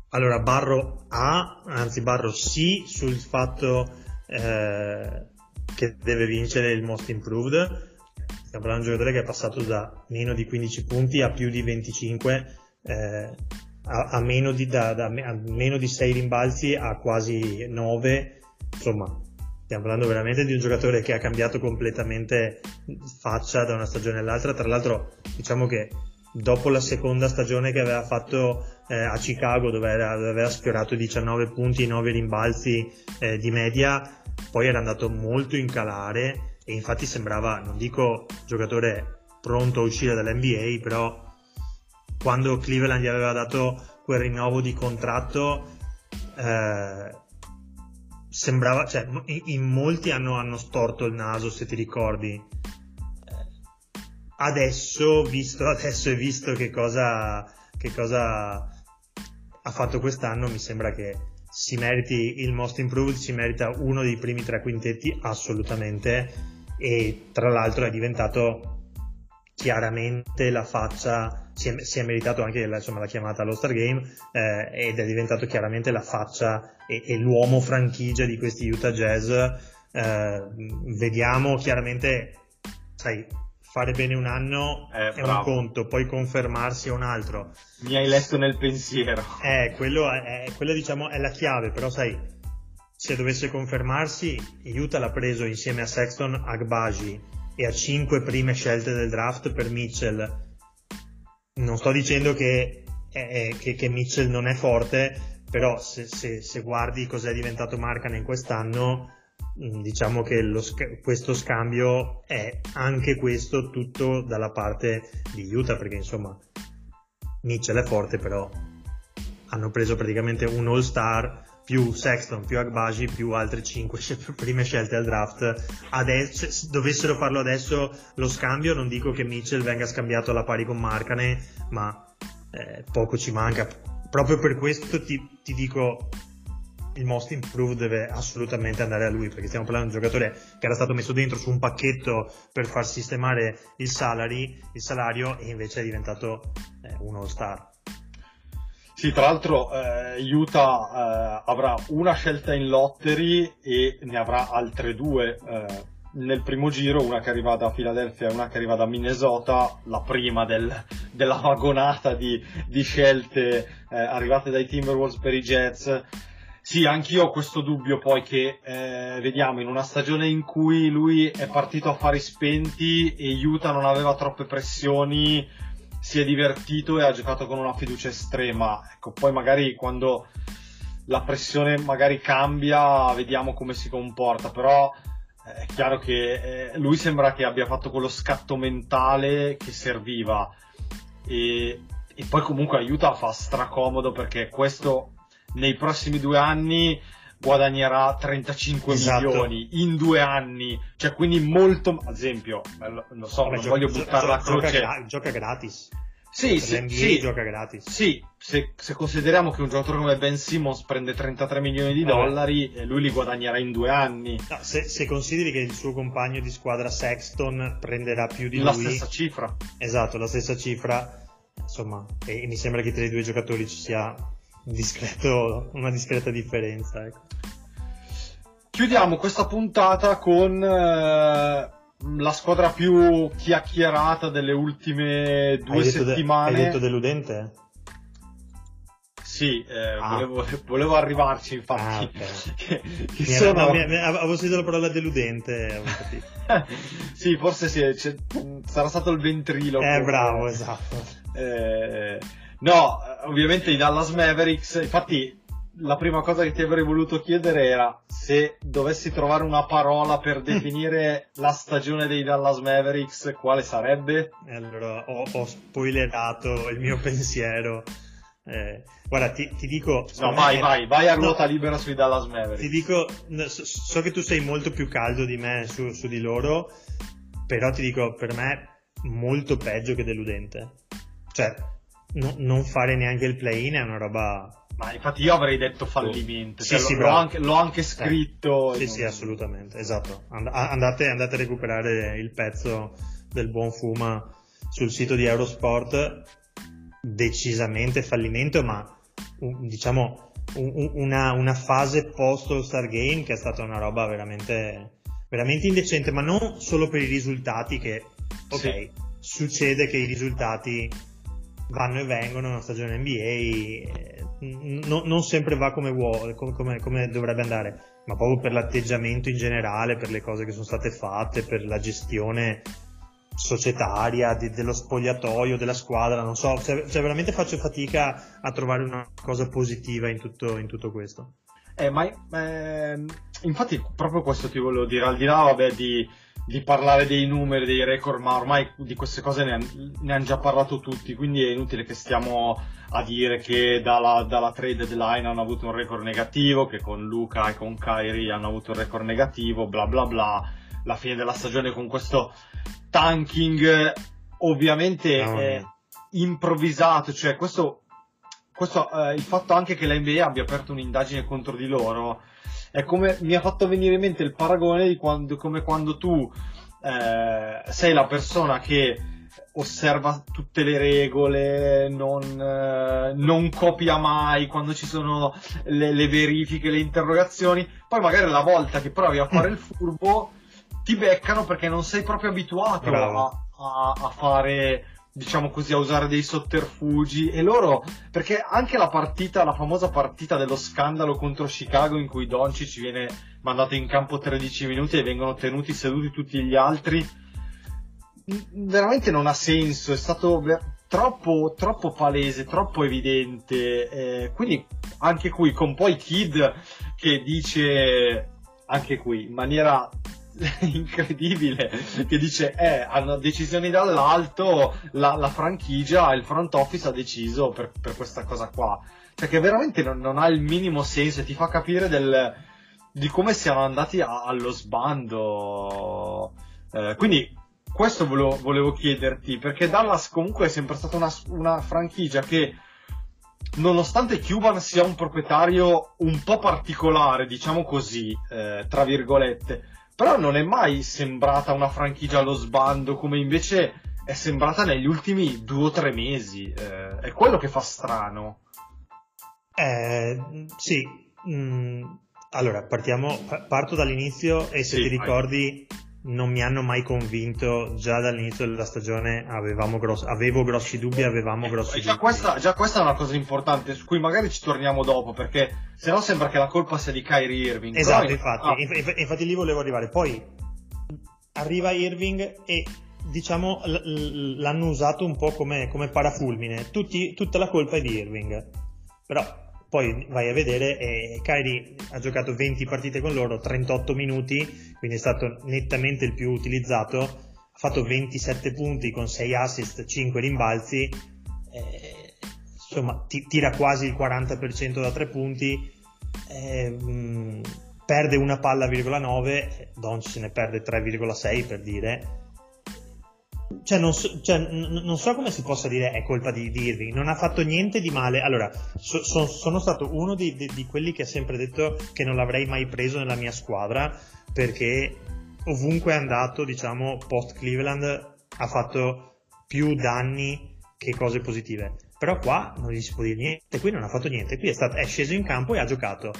Allora, Barro A, anzi Barro sì, sul fatto eh, che deve vincere il Most Improved. Stiamo parlando di un giocatore che è passato da meno di 15 punti a più di 25. Eh, a, a, meno di, da, da, a, meno di, 6 rimbalzi a quasi 9, insomma, stiamo parlando veramente di un giocatore che ha cambiato completamente faccia da una stagione all'altra. Tra l'altro, diciamo che dopo la seconda stagione che aveva fatto eh, a Chicago, dove, era, dove, aveva sfiorato 19 punti, 9 rimbalzi eh, di media, poi era andato molto in calare e infatti sembrava, non dico giocatore pronto a uscire dall'NBA, però quando Cleveland gli aveva dato quel rinnovo di contratto eh, sembrava, cioè in molti hanno, hanno, storto il naso se ti ricordi. Adesso visto, adesso e visto che cosa, che cosa ha fatto quest'anno mi sembra che si meriti il most improved si merita uno dei primi tre quintetti assolutamente e tra l'altro è diventato chiaramente la faccia, si è, si è meritato anche la, insomma, la chiamata allo Star Game eh, ed è diventato chiaramente la faccia e, e l'uomo franchigia di questi Utah Jazz. Eh, vediamo chiaramente, sai, fare bene un anno eh, è bravo. un conto, poi confermarsi è un altro. Mi hai letto nel pensiero. Eh, quello, è, quello diciamo è la chiave, però sai, se dovesse confermarsi, Utah l'ha preso insieme a Sexton Agbaji e a 5 prime scelte del draft per Mitchell. Non sto dicendo che, eh, che, che Mitchell non è forte, però se, se, se guardi cos'è diventato Markkanen quest'anno, mm, diciamo che lo, questo scambio è anche questo tutto dalla parte di Utah, perché insomma Mitchell è forte, però hanno preso praticamente un all-star più Sexton, più Agbaji, più altre 5 prime scelte al draft. Adesso, se dovessero farlo adesso lo scambio, non dico che Mitchell venga scambiato alla pari con Marcane, ma eh, poco ci manca. Proprio per questo ti, ti, dico il most improved deve assolutamente andare a lui perché stiamo parlando di un giocatore che era stato messo dentro su un pacchetto per far sistemare il, salary, il salario e invece è diventato eh, un all star sì, tra l'altro eh, Utah eh, avrà una scelta in lottery e ne avrà altre due eh, nel primo giro, una che arriva da Philadelphia e una che arriva da Minnesota, la prima del, della vagonata di, di scelte eh, arrivate dai Timberwolves per i Jets. Sì, anch'io ho questo dubbio poi che eh, vediamo in una stagione in cui lui è partito a fari spenti e Utah non aveva troppe pressioni, si è divertito e ha giocato con una fiducia estrema. Ecco, poi magari quando la pressione magari cambia, vediamo come si comporta, però eh, è chiaro che eh, lui sembra che abbia fatto quello scatto mentale che serviva e, e poi comunque aiuta, fa stracomodo perché questo nei prossimi due anni guadagnerà 35 esatto. milioni in due anni, cioè quindi molto, ad esempio, eh, lo so, Vabbè, non gio- voglio buttare la croce. Gioca, gioca gratis. Sì, sì, sì, gioca gratis. Sì, se, se, consideriamo che un giocatore come Ben Simmons prende 33 milioni di dollari, e lui li guadagnerà in due anni. No, se, se, consideri che il suo compagno di squadra Sexton prenderà più di la lui. La stessa cifra. Esatto, la stessa cifra. Insomma, e, e mi sembra che tra i due giocatori ci sia un discreto, una discreta differenza. Ecco. Chiudiamo questa puntata con eh, la squadra più chiacchierata delle ultime due hai settimane. De, hai detto deludente? Sì, eh, ah. volevo, volevo, arrivarci infatti. Ah, okay. che, che mi sono... mi, mi, avevo sentito la parola deludente. sì, forse sì, sarà stato il ventrilo. Eh, bravo, esatto. Eh, no, ovviamente i Dallas Mavericks, infatti la prima cosa che ti avrei voluto chiedere era se dovessi trovare una parola per definire la stagione dei Dallas Mavericks, quale sarebbe? Allora, ho, ho spoilerato il mio pensiero. Eh, guarda, ti, ti, dico. No, vai, me... vai, vai a ruota no, libera sui Dallas Mavericks. Ti dico, so, so, che tu sei molto più caldo di me su, su di loro, però ti dico, per me, molto peggio che deludente. Cioè, no, non fare neanche il play-in è una roba. Ma infatti io avrei detto fallimento, sì, cioè, sì, l'ho, anche, l'ho, anche, scritto. Eh, sì, non... sì, assolutamente, esatto. And- andate, andate, a recuperare il pezzo del buon Fuma sul sito di Eurosport. Decisamente fallimento, ma diciamo un, una, una, fase post All-Star Game che è stata una roba veramente, veramente indecente, ma non solo per i risultati che, ok, sì. succede che i risultati vanno e vengono una stagione NBA eh, no, non sempre va come, vuole, come, come, dovrebbe andare ma proprio per l'atteggiamento in generale per le cose che sono state fatte per la gestione societaria de, dello spogliatoio della squadra non so cioè, cioè, veramente faccio fatica a trovare una cosa positiva in tutto, in tutto questo. Eh, ma eh, infatti proprio questo ti volevo dire al di là vabbè di di parlare dei numeri, dei record, ma ormai di queste cose ne, ne hanno già parlato tutti, quindi è inutile che stiamo a dire che dalla, dalla trade deadline hanno avuto un record negativo, che con Luca e con Kyrie hanno avuto un record negativo, bla bla bla. La fine della stagione con questo tanking ovviamente no. è improvvisato, cioè questo, questo eh, il fatto anche che la NBA abbia aperto un'indagine contro di loro è come mi ha fatto venire in mente il paragone di quando, come quando tu eh, sei la persona che osserva tutte le regole, non, eh, non copia mai quando ci sono le, le, verifiche, le interrogazioni, poi magari la volta che provi a fare il furbo ti beccano perché non sei proprio abituato a, a, a fare diciamo così, a usare dei sotterfugi. E loro, perché anche la partita, la famosa partita dello scandalo contro Chicago in cui Doncic viene mandato in campo 13 minuti e vengono tenuti seduti tutti gli altri, veramente non ha senso, è stato troppo, troppo palese, troppo evidente, eh, quindi anche qui con poi Kid che dice, anche qui, in maniera incredibile che dice eh hanno decisioni dall'alto la, la, franchigia il front office ha deciso per, per questa cosa qua. Cioè che veramente non, non, ha il minimo senso e ti fa capire del, di come siamo andati a, allo sbando. Eh, quindi questo volevo, volevo, chiederti perché Dallas comunque è sempre stata una, una franchigia che nonostante Cuban sia un proprietario un po' particolare, diciamo così, eh, tra virgolette, però non è mai sembrata una franchigia allo sbando come invece è sembrata negli ultimi due o tre mesi. Eh, è quello che fa strano. Eh, sì, mm, allora partiamo, parto dall'inizio e se sì, ti ricordi non mi hanno mai convinto. Già dall'inizio della stagione gross- avevo grossi dubbi, avevamo ecco, grossi già dubbi. Questa, già questa è una cosa importante su cui magari ci torniamo dopo perché sennò sembra che la colpa sia di Kyrie Irving. Esatto, Però- infatti, ah, inf- infatti lì volevo arrivare. Poi arriva Irving e diciamo l- l'hanno usato un po' come, come parafulmine. Tutti- tutta la colpa è di Irving. Però poi vai a vedere e Kyrie ha giocato 20 partite con loro, 38 minuti, quindi è stato nettamente il più utilizzato. Ha fatto 27 punti con 6 assist, 5 rimbalzi. eh, insomma, ti- tira quasi il 40% da 3 punti. eh, mh, perde una palla, virgola 9, Doncic se ne perde 3,6 per dire. Cioè non, so, cioè, n- non so come si possa dire è colpa di, di Irving, non ha fatto niente di male. Allora, so- so- sono stato uno di, di- di quelli che ha sempre detto che non l'avrei mai preso nella mia squadra perché ovunque è andato, diciamo, post Cleveland ha fatto più danni che cose positive. Però qua non gli si può dire niente, qui non ha fatto niente, qui è, stato, è sceso in campo e ha giocato.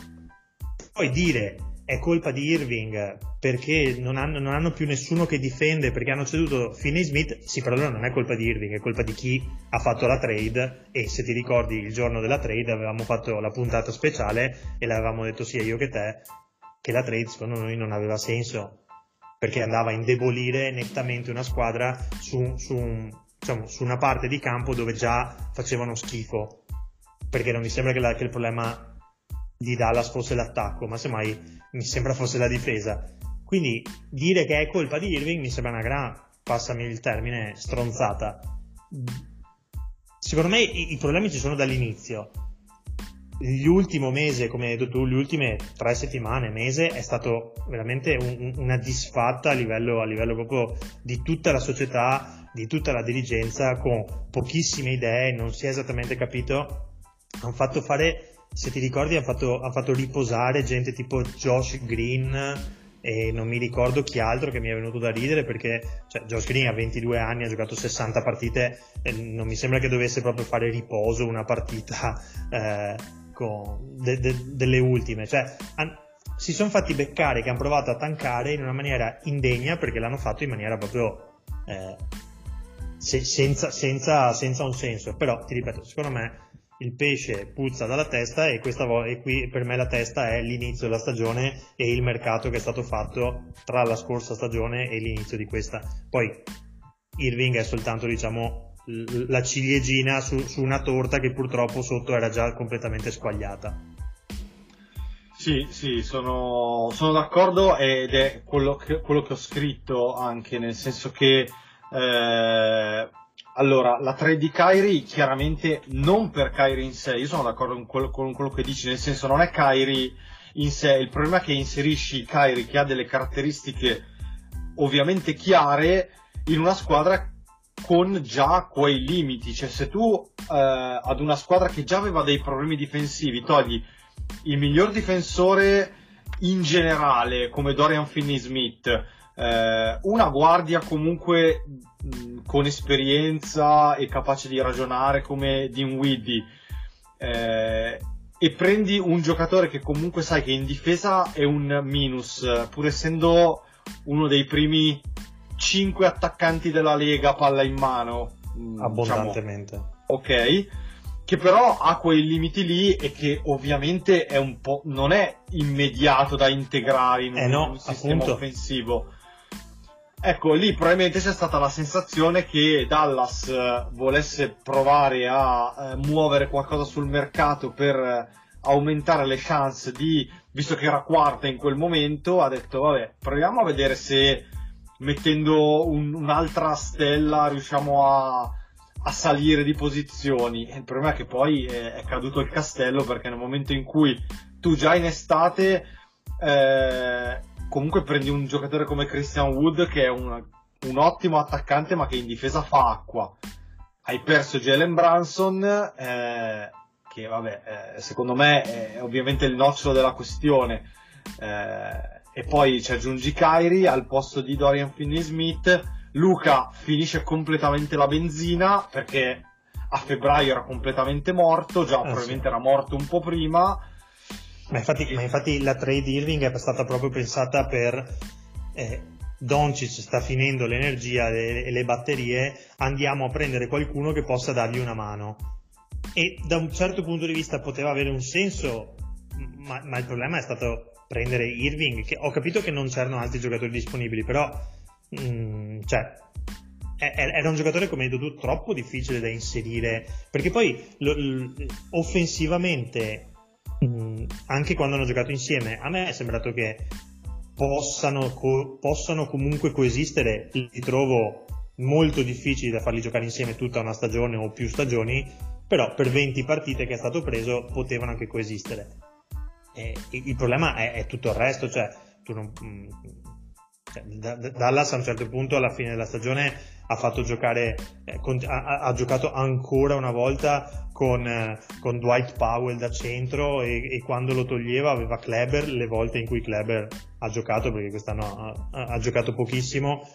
Poi dire è colpa di Irving perché non hanno, non hanno più nessuno che difende perché hanno ceduto Finney Smith, sì, però allora non è colpa di Irving, è colpa di chi ha fatto la trade. E se ti ricordi il giorno della trade avevamo fatto la puntata speciale e l'avevamo detto sia io che te che la trade secondo noi non aveva senso perché andava a indebolire nettamente una squadra su, su un- diciamo, su una parte di campo dove già facevano schifo. Perché non mi sembra che, la- che il problema di Dallas fosse l'attacco, ma semmai mi sembra fosse la difesa. Quindi dire che è colpa di Irving mi sembra una gran, passami il termine, stronzata. Secondo me i, i problemi ci sono dall'inizio. L'ultimo mese, come hai detto tu, le ultime tre settimane, mese, è stato veramente un- un- una disfatta a livello, a livello proprio di tutta la società, di tutta la dirigenza, con pochissime idee, non si è esattamente capito. Hanno fatto fare se ti ricordi hanno fatto, hanno fatto riposare gente tipo Josh Green e non mi ricordo chi altro che mi è venuto da ridere perché cioè, Josh Green ha 22 anni, ha giocato 60 partite e non mi sembra che dovesse proprio fare riposo una partita eh, con de- de- delle ultime. Cioè, han- si sono fatti beccare che hanno provato a tankare in una maniera indegna perché l'hanno fatto in maniera proprio eh, se- senza, senza, senza un senso. Però, ti ripeto, secondo me il pesce puzza dalla testa e, questa vo- e qui per me la testa è l'inizio della stagione e il mercato che è stato fatto tra la scorsa stagione e l'inizio di questa. Poi Irving è soltanto diciamo l- la ciliegina su, su una torta che purtroppo sotto era già completamente squagliata. Sì, sì, sono, sono d'accordo ed è quello che, quello che ho scritto anche, nel senso che eh, allora, la trade di Kyrie chiaramente non per Kyrie in sé, io sono d'accordo con quello, con quello che dici, nel senso non è Kyrie in sé, il problema è che inserisci Kyrie che ha delle caratteristiche ovviamente chiare in una squadra con già quei limiti, cioè se tu eh, ad una squadra che già aveva dei problemi difensivi togli il miglior difensore in generale come Dorian Finney-Smith, eh, una guardia comunque mh, con esperienza e capace di ragionare come Dinwiddie eh, e prendi un giocatore che comunque sai che in difesa è un minus pur essendo uno dei primi 5 attaccanti della Lega palla in mano diciamo, Abbondantemente. ok che però ha quei limiti lì e che ovviamente è un po' non è immediato da integrare in un, Eh no, un sistema appunto. offensivo ecco lì probabilmente c'è stata la sensazione che Dallas eh, volesse provare a eh, muovere qualcosa sul mercato per eh, aumentare le chance di visto che era quarta in quel momento ha detto vabbè proviamo a vedere se mettendo un- un'altra stella riusciamo a a salire di posizioni. Il problema è che poi eh, è caduto il castello perché nel momento in cui tu già in estate eh, comunque prendi un giocatore come Christian Wood che è un, un ottimo attaccante ma che in difesa fa acqua. Hai perso Jalen Branson eh, che vabbè eh, secondo me è ovviamente il nocciolo della questione. Eh, e poi ci aggiungi Kyrie al posto di Dorian Finney-Smith Luca finisce completamente la benzina perché a febbraio era completamente morto, già Ah, probabilmente sì. era morto un po' prima. Ma infatti, ma infatti la trade Irving è stata proprio pensata per eh, Doncic sta finendo l'energia e le batterie, andiamo a prendere qualcuno che possa dargli una mano. E da un certo punto di vista poteva avere un senso, ma, ma il problema è stato prendere Irving, che ho capito che non c'erano altri giocatori disponibili, però mh, mm, cioè, era un giocatore, come hai detto tu, troppo difficile da inserire, perché poi lo, lo, offensivamente, mm, anche quando hanno giocato insieme, a me è sembrato che possano, co- possano comunque coesistere, li trovo molto difficili da farli giocare insieme tutta una stagione o più stagioni, però per 20 partite che è stato preso potevano anche coesistere. E il problema è, è, tutto il resto, cioè, non, mm, cioè, Dallas a un certo punto alla fine della stagione ha fatto giocare, eh, con, ha, ha, giocato ancora una volta con, eh, con Dwight Powell da centro e, e, quando lo toglieva aveva Kleber le volte in cui Kleber ha giocato perché quest'anno ha, ha giocato pochissimo.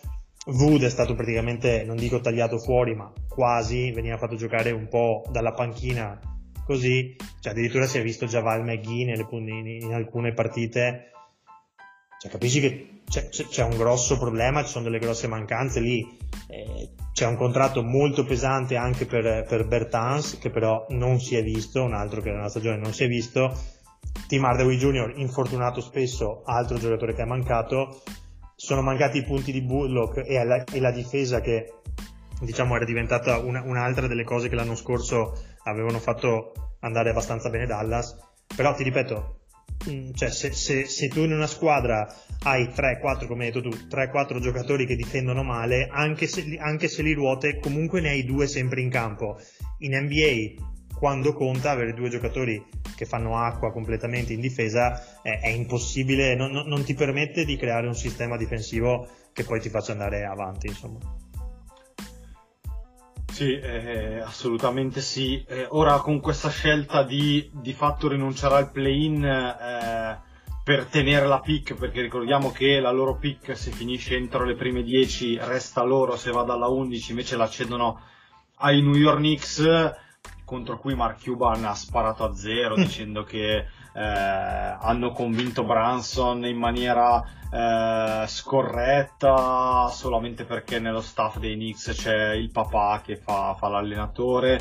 Wood è stato praticamente, non dico tagliato fuori, ma quasi, veniva fatto giocare un po' dalla panchina così, cioè addirittura si è visto Javal McGee nelle, in, in, alcune partite, cioè capisci che c'è, c'è, un grosso problema, ci sono delle grosse mancanze lì, eh, c'è un contratto molto pesante anche per, per Bertans che però non si è visto, un altro che nella stagione non si è visto, Tim Hardaway Jr. infortunato spesso, altro giocatore che è mancato, sono mancati i punti di Bullock e la, e la difesa che diciamo era diventata una, un'altra delle cose che l'anno scorso avevano fatto andare abbastanza bene Dallas però ti ripeto cioè se, se, se, tu in una squadra hai 3-4 come hai detto tu 3-4 giocatori che difendono male anche se, anche se li ruote comunque ne hai due sempre in campo in NBA quando conta avere due giocatori che fanno acqua completamente in difesa è, è impossibile, non, non, ti permette di creare un sistema difensivo che poi ti faccia andare avanti, insomma. Sì, eh, assolutamente sì. Eh, ora con questa scelta di di fatto rinunciare al play-in eh, per tenere la pick, perché ricordiamo che la loro pick se finisce entro le prime 10 resta loro, se va dalla 11 invece la cedono ai New York Knicks contro cui Mark Cuban ha sparato a zero dicendo che eh, hanno convinto Branson in maniera eh, scorretta solamente perché nello staff dei Knicks c'è il papà che fa, fa l'allenatore.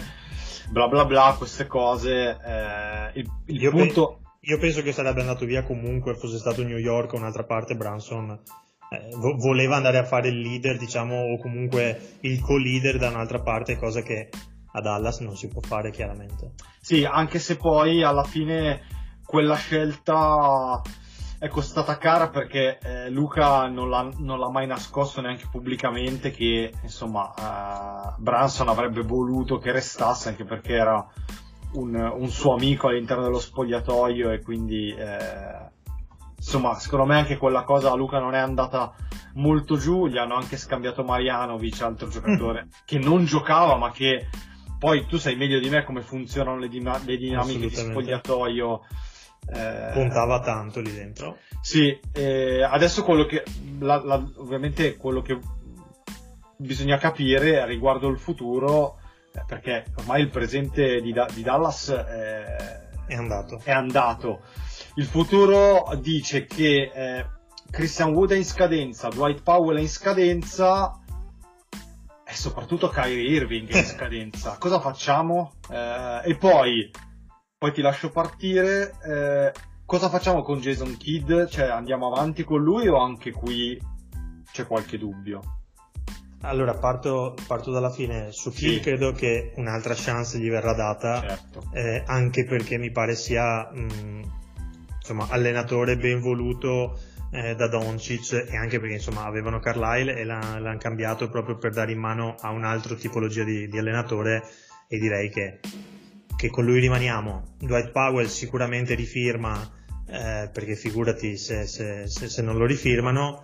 Bla bla bla queste cose eh, il, il io, punto... pe- io penso che sarebbe andato via comunque fosse stato New York o un'altra parte Branson eh, voleva andare a fare il leader diciamo o comunque il co-leader da un'altra parte cosa che a Dallas non si può fare chiaramente. Sì, anche se poi alla fine quella scelta è costata cara perché eh, Luca non l'ha, non l'ha, mai nascosto neanche pubblicamente che insomma eh, Branson avrebbe voluto che restasse anche perché era un, un, suo amico all'interno dello spogliatoio e quindi eh, insomma secondo me anche quella cosa a Luca non è andata molto giù gli hanno anche scambiato Marianovic altro giocatore mm. che non giocava ma che poi tu sai meglio di me come funzionano le, dima- le dinamiche di spogliatoio. Eh, Puntava tanto lì dentro. Sì, eh, adesso quello che, la, la, ovviamente quello che bisogna capire riguardo il futuro, eh, perché ormai il presente di, da- di Dallas è andato. è andato. Il futuro dice che eh, Christian Wood è in scadenza, Dwight Powell è in scadenza, e soprattutto Kyrie Irving in scadenza. Cosa facciamo? Eh, e poi, poi ti lascio partire. Eh, cosa facciamo con Jason Kidd? Cioè, andiamo avanti con lui o anche qui c'è qualche dubbio? Allora, parto, parto dalla fine. Su Kidd sì. credo che un'altra chance gli verrà data, certo. eh, anche perché mi pare sia mh, mm, insomma, allenatore ben voluto eh, da Doncic e anche perché insomma avevano Carlisle e l'ha, l'hanno cambiato proprio per dare in mano a un'altra tipologia di, di allenatore e direi che, che, con lui rimaniamo. Dwight Powell sicuramente rifirma eh, perché figurati se, se, se, se, non lo rifirmano.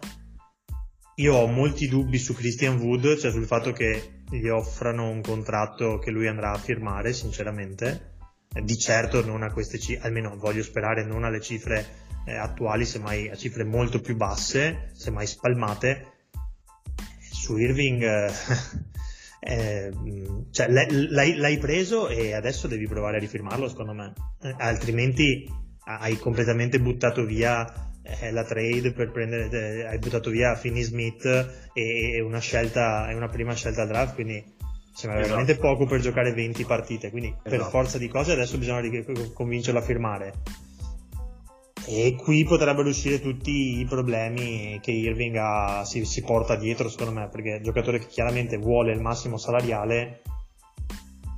Io ho molti dubbi su Christian Wood, cioè sul fatto che gli offrano un contratto che lui andrà a firmare, sinceramente. Di certo non a queste cifre, almeno voglio sperare non alle cifre eh, attuali, semmai a cifre molto più basse, semmai spalmate. Su Irving, eh, eh, cioè, l'hai, l'hai, preso e adesso devi provare a rifirmarlo, secondo me, eh, altrimenti hai completamente buttato via è la trade per prendere, eh, hai buttato via Finney Smith e, una scelta, è una prima scelta al draft, quindi sembra Esatto. veramente poco per giocare 20 partite, quindi per Esatto. forza di cose adesso bisogna ri- convincerlo a firmare. E qui potrebbero uscire tutti i problemi che Irving ha- si, si porta dietro, secondo me, perché è un giocatore che chiaramente vuole il massimo salariale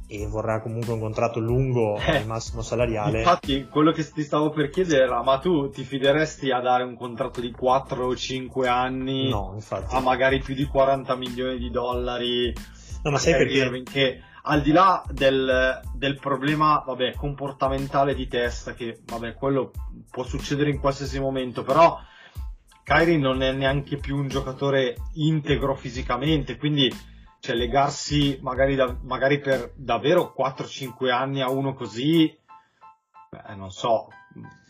e vorrà comunque un contratto lungo Eh, al massimo salariale. Infatti, quello che ti stavo per chiedere era: ma tu ti fideresti a dare un contratto di 4 o 5 anni No, a magari più di 40 milioni di dollari? No, ma sai perché? Irving, che al di là del, del problema vabbè, comportamentale di testa, che vabbè, quello può succedere in qualsiasi momento, però Kyrie non è neanche più un giocatore integro fisicamente, quindi cioè, legarsi magari, da- magari per davvero 4-5 anni a uno così, beh, non so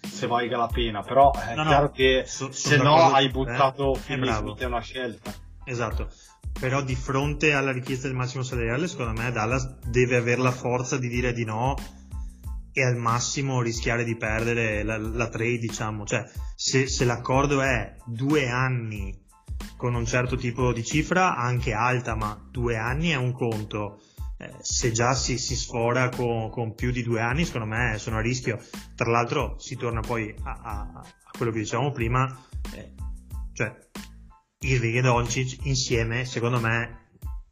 se valga la pena, però è No, no, chiaro che so- se no hai buttato eh, Finney. Smith è una scelta. Esatto, però di fronte alla richiesta del massimo salariale, secondo me Dallas deve avere la forza di dire di no e al massimo rischiare di perdere la, la trade, diciamo. Cioè, se, se l'accordo è due anni con un certo tipo di cifra, anche alta, ma due anni è un conto. Eh, se già si, si sfora con, con più di due anni, secondo me sono a rischio. Tra l'altro, si torna poi a, a- a quello che dicevamo prima, eh, cioè Irving e Doncic insieme, secondo me,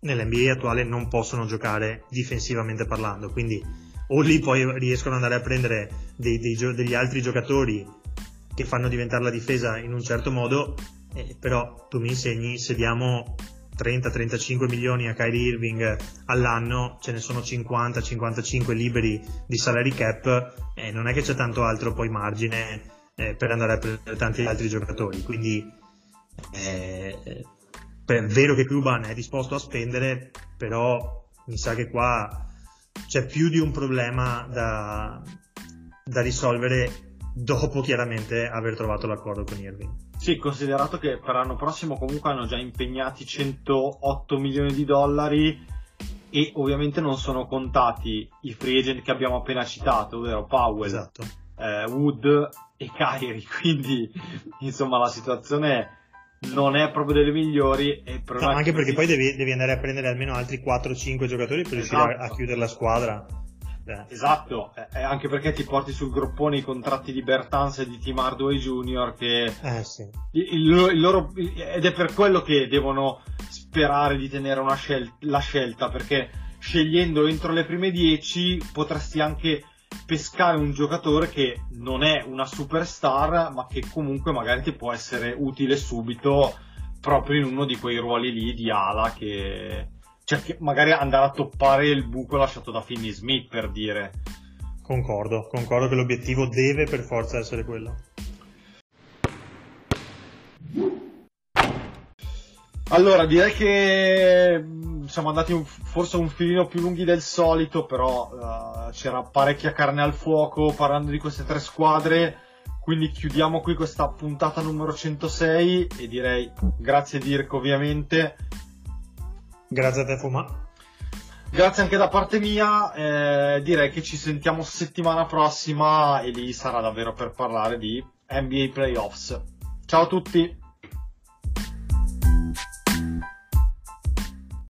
nell'NBA attuale non possono giocare difensivamente parlando. Quindi o lì poi riescono ad andare a prendere dei- dei degli altri giocatori che fanno diventare la difesa in un certo modo, eh, però tu mi insegni se diamo 30-35 milioni a Kyrie Irving all'anno, ce ne sono 50-55 liberi di salary cap, e non è che c'è tanto altro poi margine eh, per andare a prendere tanti altri giocatori. Quindi eh, è vero che Cuban è disposto a spendere, però mi sa che qua c'è più di un problema da, da risolvere dopo chiaramente aver trovato l'accordo con Irving. Sì, considerato che per l'anno prossimo comunque hanno già impegnati 108 milioni di dollari e ovviamente non sono contati i free agent che abbiamo appena citato, ovvero Powell, Esatto. eh, Wood e Kyrie, quindi insomma la situazione non è proprio delle migliori e No, anche che perché così- poi devi, devi andare a prendere almeno altri 4-5 giocatori per riuscire a, a Esatto. chiudere la squadra. Eh, Esatto, eh, anche perché ti porti sul groppone i contratti di Bertans e di Tim Hardaway Jr. che eh, sì. il, il- loro, ed è per quello che devono sperare di tenere una scel- la scelta perché scegliendo entro le prime 10 potresti anche pescare un giocatore che non è una superstar ma che comunque magari ti può essere utile subito proprio in uno di quei ruoli lì di ala che cioè che magari andare a toppare il buco lasciato da Finney Smith per dire Concordo, concordo che l'obiettivo deve per forza essere quello. Allora, direi che mh, siamo andati un- forse un filino più lunghi del solito, però eh, c'era parecchia carne al fuoco parlando di queste tre squadre, quindi chiudiamo qui questa puntata numero 106 e direi grazie Dirk ovviamente, Grazie a te Fuma. grazie anche da parte mia, eh, direi che ci sentiamo settimana prossima e lì sarà davvero per parlare di NBA Playoffs. Ciao a tutti!